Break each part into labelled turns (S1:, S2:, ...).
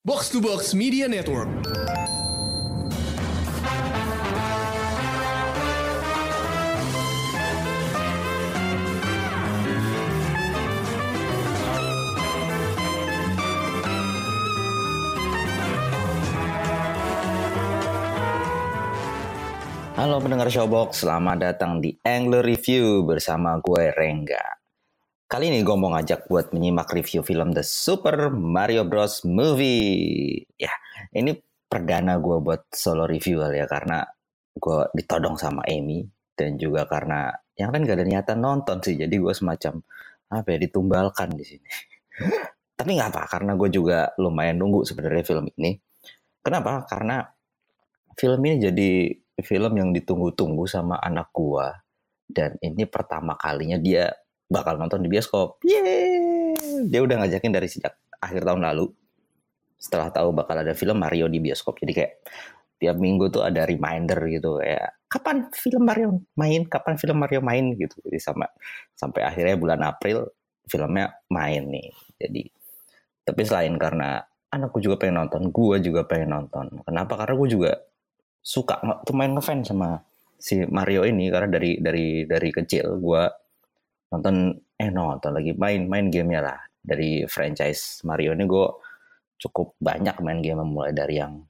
S1: Box to Box Media Network.
S2: Halo pendengar Showbox, selamat datang di Angler Review bersama gue Rengga. Kali ini gue mau ngajak buat menyimak review film The Super Mario Bros. Movie. Ya, ini perdana gue buat solo review ya, karena gue ditodong sama Amy. Dan juga karena yang lain gak ada niatan nonton sih, jadi gue semacam apa ya, ditumbalkan di sini. Tapi nggak apa, karena gue juga lumayan nunggu sebenarnya film ini. Kenapa? Karena film ini jadi film yang ditunggu-tunggu sama anak gua dan ini pertama kalinya dia bakal nonton di bioskop. Yeay! Dia udah ngajakin dari sejak akhir tahun lalu. Setelah tahu bakal ada film Mario di bioskop. Jadi kayak tiap minggu tuh ada reminder gitu kayak kapan film Mario main, kapan film Mario main gitu. Jadi sama sampai akhirnya bulan April filmnya main nih. Jadi tapi selain karena anakku juga pengen nonton, gua juga pengen nonton. Kenapa? Karena gue juga suka lumayan ngefans sama si Mario ini karena dari dari dari kecil gue nonton eh nonton lagi main main gamenya lah dari franchise Mario ini gue cukup banyak main game mulai dari yang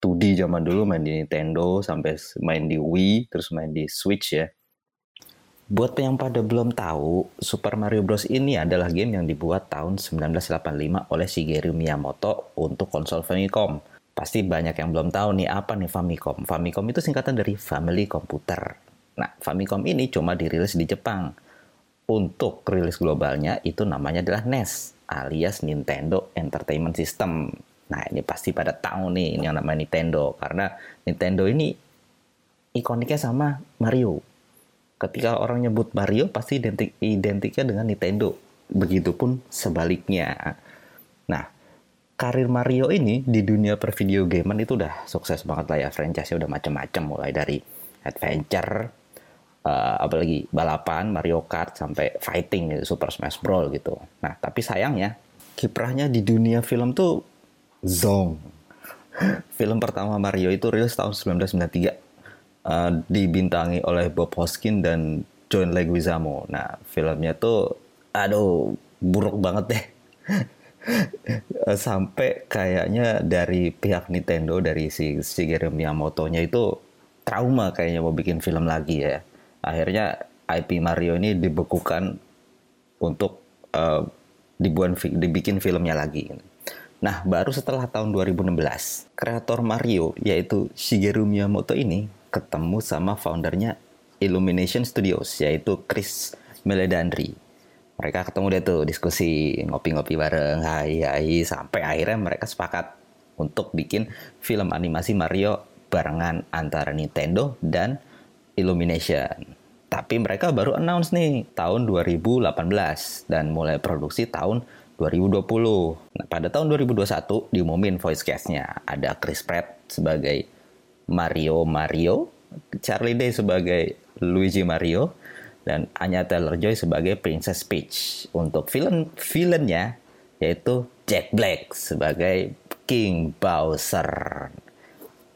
S2: 2D zaman dulu main di Nintendo sampai main di Wii terus main di Switch ya Buat yang pada belum tahu, Super Mario Bros. ini adalah game yang dibuat tahun 1985 oleh Shigeru Miyamoto untuk konsol Famicom Pasti banyak yang belum tahu nih apa nih Famicom. Famicom itu singkatan dari Family Computer. Nah, Famicom ini cuma dirilis di Jepang. Untuk rilis globalnya itu namanya adalah NES alias Nintendo Entertainment System. Nah, ini pasti pada tahu nih ini yang namanya Nintendo karena Nintendo ini ikoniknya sama Mario. Ketika orang nyebut Mario pasti identik identiknya dengan Nintendo. Begitupun sebaliknya. Nah, karir Mario ini di dunia pervideo gamean itu udah sukses banget lah ya franchise udah macam-macam mulai dari adventure uh, apalagi balapan Mario Kart sampai fighting gitu, Super Smash Bros gitu. Nah, tapi sayangnya kiprahnya di dunia film tuh zong. film pertama Mario itu rilis tahun 1993 uh, dibintangi oleh Bob Hoskin dan John Leguizamo. Nah, filmnya tuh aduh buruk banget deh. sampai kayaknya dari pihak Nintendo dari si Shigeru Miyamoto-nya itu trauma kayaknya mau bikin film lagi ya. Akhirnya IP Mario ini dibekukan untuk uh, dibuat dibikin filmnya lagi. Nah, baru setelah tahun 2016, kreator Mario yaitu Shigeru Miyamoto ini ketemu sama foundernya Illumination Studios yaitu Chris Meledandri mereka ketemu deh tuh diskusi ngopi-ngopi bareng hai hai sampai akhirnya mereka sepakat untuk bikin film animasi Mario barengan antara Nintendo dan Illumination. Tapi mereka baru announce nih tahun 2018 dan mulai produksi tahun 2020. Nah, pada tahun 2021 diumumin voice cast-nya. Ada Chris Pratt sebagai Mario Mario, Charlie Day sebagai Luigi Mario, dan Anya Taylor-Joy sebagai Princess Peach. Untuk film villainnya yaitu Jack Black sebagai King Bowser.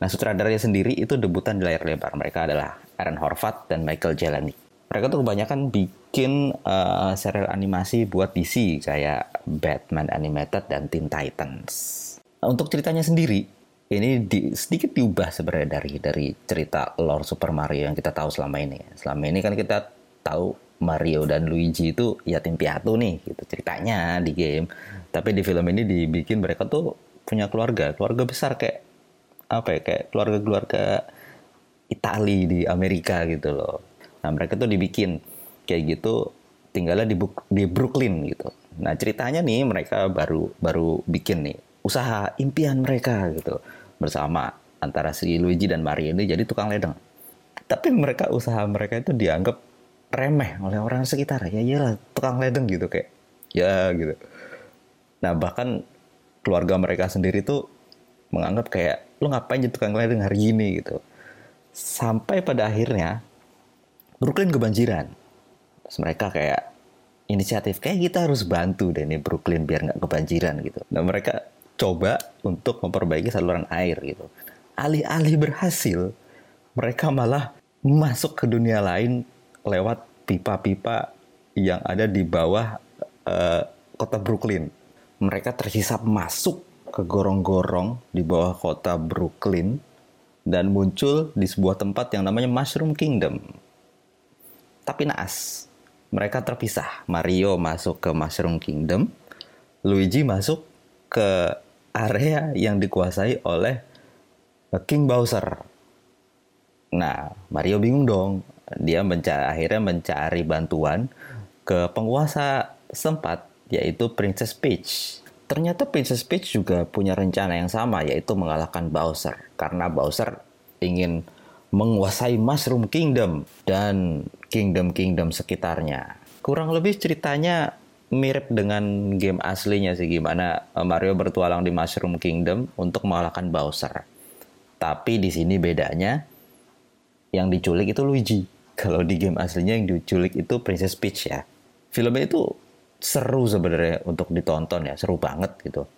S2: Nah, sutradaranya sendiri itu debutan di layar lebar. Mereka adalah Aaron Horvath dan Michael Jelani. Mereka tuh kebanyakan bikin uh, serial animasi buat DC kayak Batman Animated dan Teen Titans. Untuk ceritanya sendiri, ini di, sedikit diubah sebenarnya dari dari cerita lore Super Mario yang kita tahu selama ini. Selama ini kan kita tahu Mario dan Luigi itu yatim piatu nih gitu ceritanya di game. Tapi di film ini dibikin mereka tuh punya keluarga, keluarga besar kayak apa ya kayak keluarga-keluarga Itali di Amerika gitu loh. Nah, mereka tuh dibikin kayak gitu tinggalnya di di Brooklyn gitu. Nah, ceritanya nih mereka baru baru bikin nih usaha impian mereka gitu bersama antara si Luigi dan Mario ini jadi tukang ledeng. Tapi mereka usaha mereka itu dianggap remeh oleh orang sekitar ya iyalah tukang ledeng gitu kayak ya gitu nah bahkan keluarga mereka sendiri tuh menganggap kayak lu ngapain jadi tukang ledeng hari ini gitu sampai pada akhirnya Brooklyn kebanjiran terus mereka kayak inisiatif kayak kita harus bantu deh nih Brooklyn biar nggak kebanjiran gitu nah mereka coba untuk memperbaiki saluran air gitu. Alih-alih berhasil, mereka malah masuk ke dunia lain lewat pipa-pipa yang ada di bawah uh, kota Brooklyn. Mereka terhisap masuk ke gorong-gorong di bawah kota Brooklyn dan muncul di sebuah tempat yang namanya Mushroom Kingdom. Tapi naas, mereka terpisah. Mario masuk ke Mushroom Kingdom, Luigi masuk ke area yang dikuasai oleh King Bowser. Nah, Mario bingung dong. Dia mencari, akhirnya mencari bantuan ke penguasa sempat, yaitu Princess Peach. Ternyata Princess Peach juga punya rencana yang sama, yaitu mengalahkan Bowser. Karena Bowser ingin menguasai Mushroom Kingdom dan kingdom-kingdom sekitarnya. Kurang lebih ceritanya mirip dengan game aslinya sih gimana eh, Mario bertualang di Mushroom Kingdom untuk mengalahkan Bowser. Tapi di sini bedanya yang diculik itu Luigi. Kalau di game aslinya yang diculik itu Princess Peach ya. Filmnya itu seru sebenarnya untuk ditonton ya, seru banget gitu.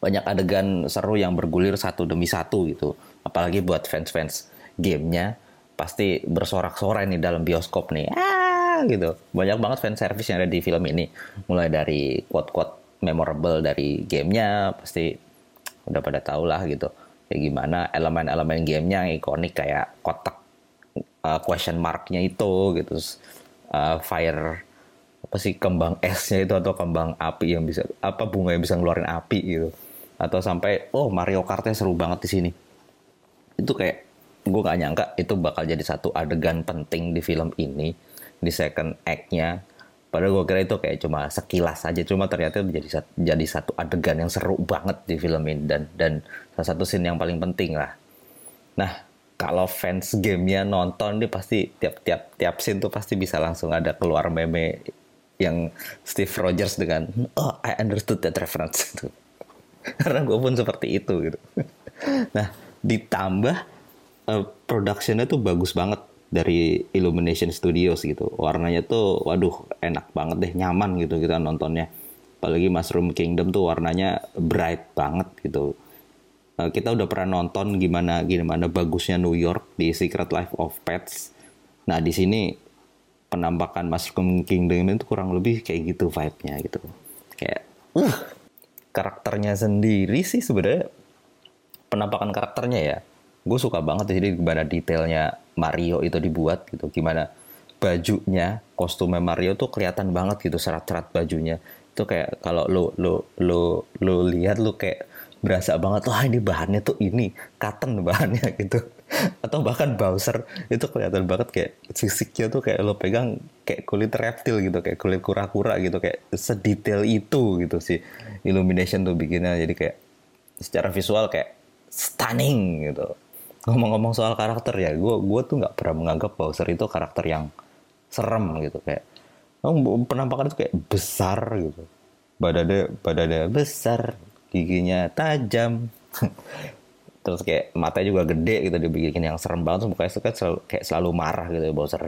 S2: Banyak adegan seru yang bergulir satu demi satu gitu. Apalagi buat fans-fans gamenya pasti bersorak-sorai nih dalam bioskop nih. Ah, gitu. Banyak banget fan service yang ada di film ini. Mulai dari quote-quote memorable dari gamenya pasti udah pada tau lah gitu. Kayak gimana elemen-elemen gamenya yang ikonik kayak kotak uh, question marknya itu gitu. Uh, fire apa sih kembang esnya itu atau kembang api yang bisa apa bunga yang bisa ngeluarin api gitu atau sampai oh Mario Kartnya seru banget di sini itu kayak gue gak nyangka itu bakal jadi satu adegan penting di film ini di second act-nya. Padahal gue kira itu kayak cuma sekilas aja, cuma ternyata jadi jadi satu adegan yang seru banget di film ini dan dan salah satu scene yang paling penting lah. Nah, kalau fans gamenya nonton dia pasti tiap tiap tiap scene tuh pasti bisa langsung ada keluar meme yang Steve Rogers dengan oh I understood that reference itu. Karena gue pun seperti itu gitu. Nah, ditambah uh, productionnya tuh bagus banget dari Illumination Studios gitu. Warnanya tuh waduh enak banget deh, nyaman gitu kita nontonnya. Apalagi Mushroom Kingdom tuh warnanya bright banget gitu. Uh, kita udah pernah nonton gimana gimana bagusnya New York di Secret Life of Pets. Nah, di sini penampakan Mushroom Kingdom itu kurang lebih kayak gitu vibe-nya gitu. Kayak uh karakternya sendiri sih sebenarnya. Penampakan karakternya ya gue suka banget jadi gimana detailnya Mario itu dibuat gitu gimana bajunya kostumnya Mario tuh kelihatan banget gitu serat-serat bajunya. Itu kayak kalau lo lo lo lo lihat lo kayak berasa banget wah ini bahannya tuh ini cotton bahannya gitu atau bahkan Bowser itu kelihatan banget kayak fisiknya tuh kayak lo pegang kayak kulit reptil gitu kayak kulit kura-kura gitu kayak sedetail itu gitu sih. Illumination tuh bikinnya jadi kayak secara visual kayak stunning gitu. Ngomong-ngomong soal karakter ya gue gue tuh nggak pernah menganggap Bowser itu karakter yang serem gitu kayak oh, penampakan itu kayak besar gitu. Badannya badannya besar giginya tajam terus kayak matanya juga gede gitu dibikin yang serem banget terus mukanya kan selalu, kayak selalu marah gitu Bowser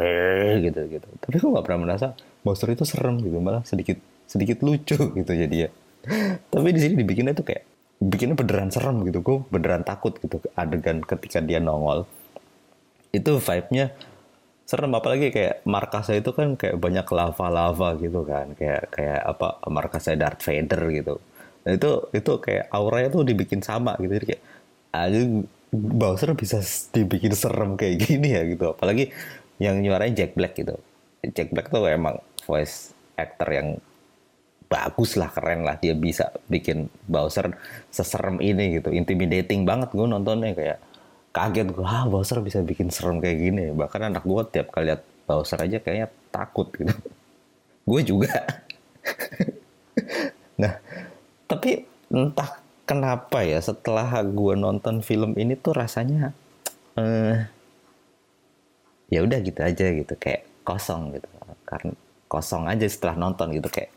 S2: gitu gitu. Tapi gue nggak pernah merasa Bowser itu serem gitu malah sedikit sedikit lucu gitu jadi ya tapi di sini dibikinnya tuh kayak bikinnya beneran serem gitu gue beneran takut gitu adegan ketika dia nongol. Itu vibe-nya serem apalagi kayak markasnya itu kan kayak banyak lava-lava gitu kan kayak kayak apa markasnya Darth Vader gitu. Nah, itu itu kayak auranya tuh dibikin sama gitu jadi kayak aja Bowser bisa dibikin serem kayak gini ya gitu. Apalagi yang nyuarain Jack Black gitu. Jack Black tuh emang voice actor yang bagus lah keren lah. Dia bisa bikin Bowser seserem ini gitu. Intimidating banget gue nontonnya kayak kaget gue ah Bowser bisa bikin serem kayak gini bahkan anak gue tiap kali lihat Bowser aja kayaknya takut gitu. Gue juga. Nah tapi entah kenapa ya setelah gue nonton film ini tuh rasanya eh, ya udah gitu aja gitu kayak kosong gitu. Karena kosong aja setelah nonton gitu kayak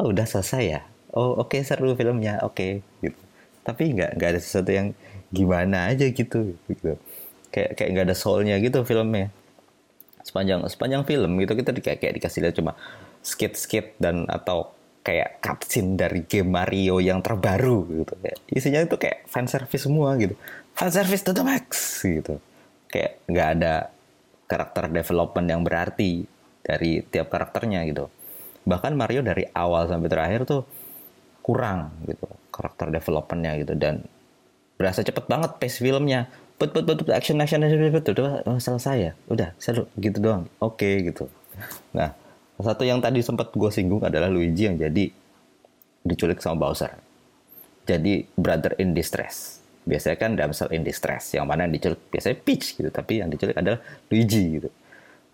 S2: oh udah selesai ya? Oh oke okay, seru filmnya oke okay, gitu. Tapi nggak nggak ada sesuatu yang gimana aja gitu gitu. Kayak kayak nggak ada soulnya gitu filmnya. Sepanjang sepanjang film gitu kita kayak, kayak dikasih lihat cuma skit skit dan atau kayak cutscene dari game Mario yang terbaru gitu. Kayak isinya itu kayak fan service semua gitu. Fan service to the max gitu. Kayak nggak ada karakter development yang berarti dari tiap karakternya gitu. Bahkan Mario dari awal sampai terakhir tuh kurang gitu karakter developmentnya gitu. Dan berasa cepet banget pace filmnya. Put put put, put action action action udah oh, selesai ya. Udah seru. Gitu doang. Oke okay, gitu. Nah satu yang tadi sempat gue singgung adalah Luigi yang jadi diculik sama Bowser. Jadi brother in distress. Biasanya kan damsel in distress. Yang mana yang diculik biasanya Peach gitu. Tapi yang diculik adalah Luigi gitu.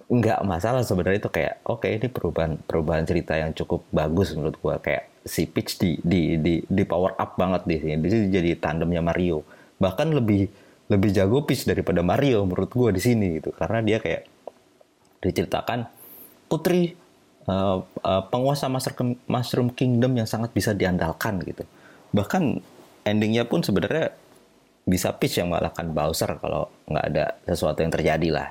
S2: Nggak masalah sebenarnya itu kayak oke okay, ini perubahan perubahan cerita yang cukup bagus menurut gue kayak si Peach di di di, di power up banget di sini. Di sini jadi tandemnya Mario. Bahkan lebih lebih jago Peach daripada Mario menurut gue di sini gitu. Karena dia kayak diceritakan putri uh, uh, penguasa mushroom, mushroom kingdom yang sangat bisa diandalkan gitu. Bahkan endingnya pun sebenarnya bisa Peach yang mengalahkan Bowser kalau nggak ada sesuatu yang terjadi lah.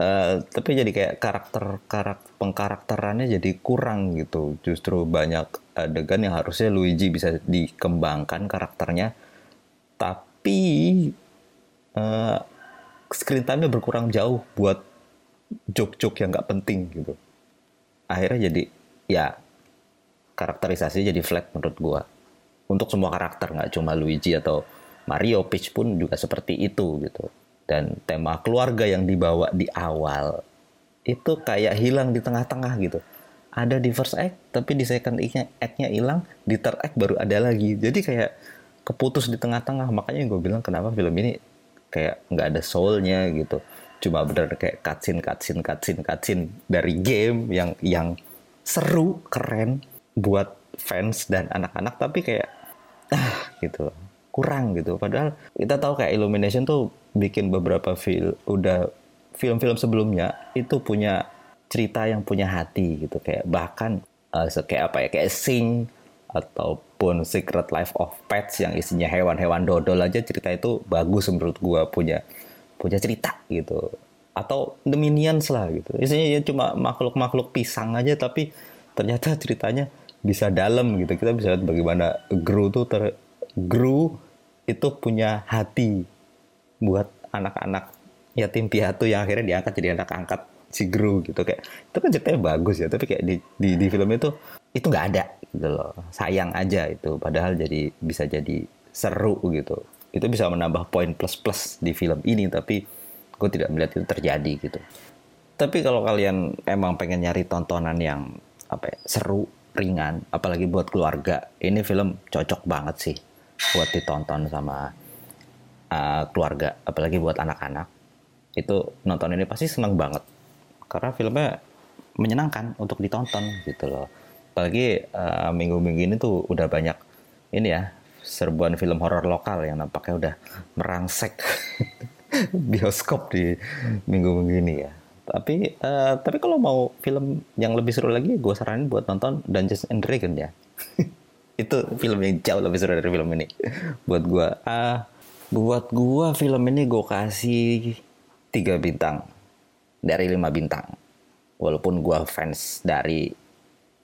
S2: Uh, tapi jadi kayak karakter karakter pengkarakterannya jadi kurang gitu. Justru banyak adegan yang harusnya Luigi bisa dikembangkan karakternya, tapi uh, screen time-nya berkurang jauh buat joke-joke yang nggak penting gitu akhirnya jadi ya karakterisasi jadi flat menurut gua. Untuk semua karakter nggak cuma Luigi atau Mario Peach pun juga seperti itu gitu. Dan tema keluarga yang dibawa di awal itu kayak hilang di tengah-tengah gitu. Ada di first act tapi di second act-nya hilang di third act baru ada lagi. Jadi kayak keputus di tengah-tengah. Makanya gue bilang kenapa film ini kayak nggak ada soulnya gitu cuma bener kayak cutscene cutscene cutscene cutscene dari game yang yang seru keren buat fans dan anak-anak tapi kayak ah gitu kurang gitu. Padahal kita tahu kayak Illumination tuh bikin beberapa film udah film-film sebelumnya itu punya cerita yang punya hati gitu. Kayak bahkan uh, kayak apa ya kayak Sing ataupun Secret Life of Pets yang isinya hewan-hewan dodol aja cerita itu bagus menurut gua punya punya cerita gitu. Atau The Minions lah gitu. Isinya ya cuma makhluk-makhluk pisang aja tapi ternyata ceritanya bisa dalam gitu. Kita bisa lihat bagaimana Gru tuh ter Gru itu punya hati buat anak-anak. Yatim piatu yang akhirnya diangkat jadi anak angkat si Gru gitu. Kayak itu kan ceritanya bagus ya tapi kayak di di, di film itu itu nggak ada gitu loh. Sayang aja itu padahal jadi bisa jadi seru gitu itu bisa menambah poin plus plus di film ini tapi gue tidak melihat itu terjadi gitu. Tapi kalau kalian emang pengen nyari tontonan yang apa ya, seru ringan apalagi buat keluarga ini film cocok banget sih buat ditonton sama uh, keluarga apalagi buat anak-anak. Itu nonton ini pasti seneng banget karena filmnya menyenangkan untuk ditonton gitu loh. Apalagi uh, minggu-minggu ini tuh udah banyak ini ya serbuan film horor lokal yang nampaknya udah merangsek bioskop di minggu-minggu ini ya. Tapi uh, tapi kalau mau film yang lebih seru lagi, gue saranin buat nonton Dungeons and Dragons ya. itu film yang jauh lebih seru dari film ini. buat gue, uh, buat gue film ini gue kasih tiga bintang dari lima bintang. Walaupun gue fans dari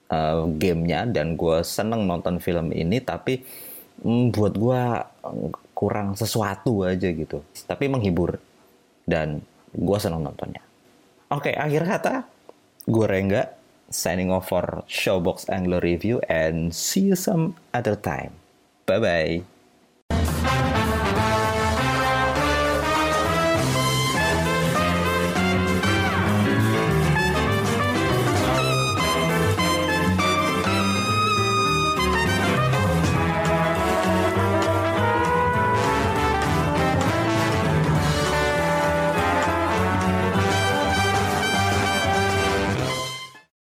S2: uh, gamenya dan gue seneng nonton film ini, tapi mm, buat gue kurang sesuatu aja gitu. Tapi menghibur dan gue seneng nontonnya. Oke, akhir kata gue Rengga signing off for Showbox Angler Review and see you some other time. Bye bye.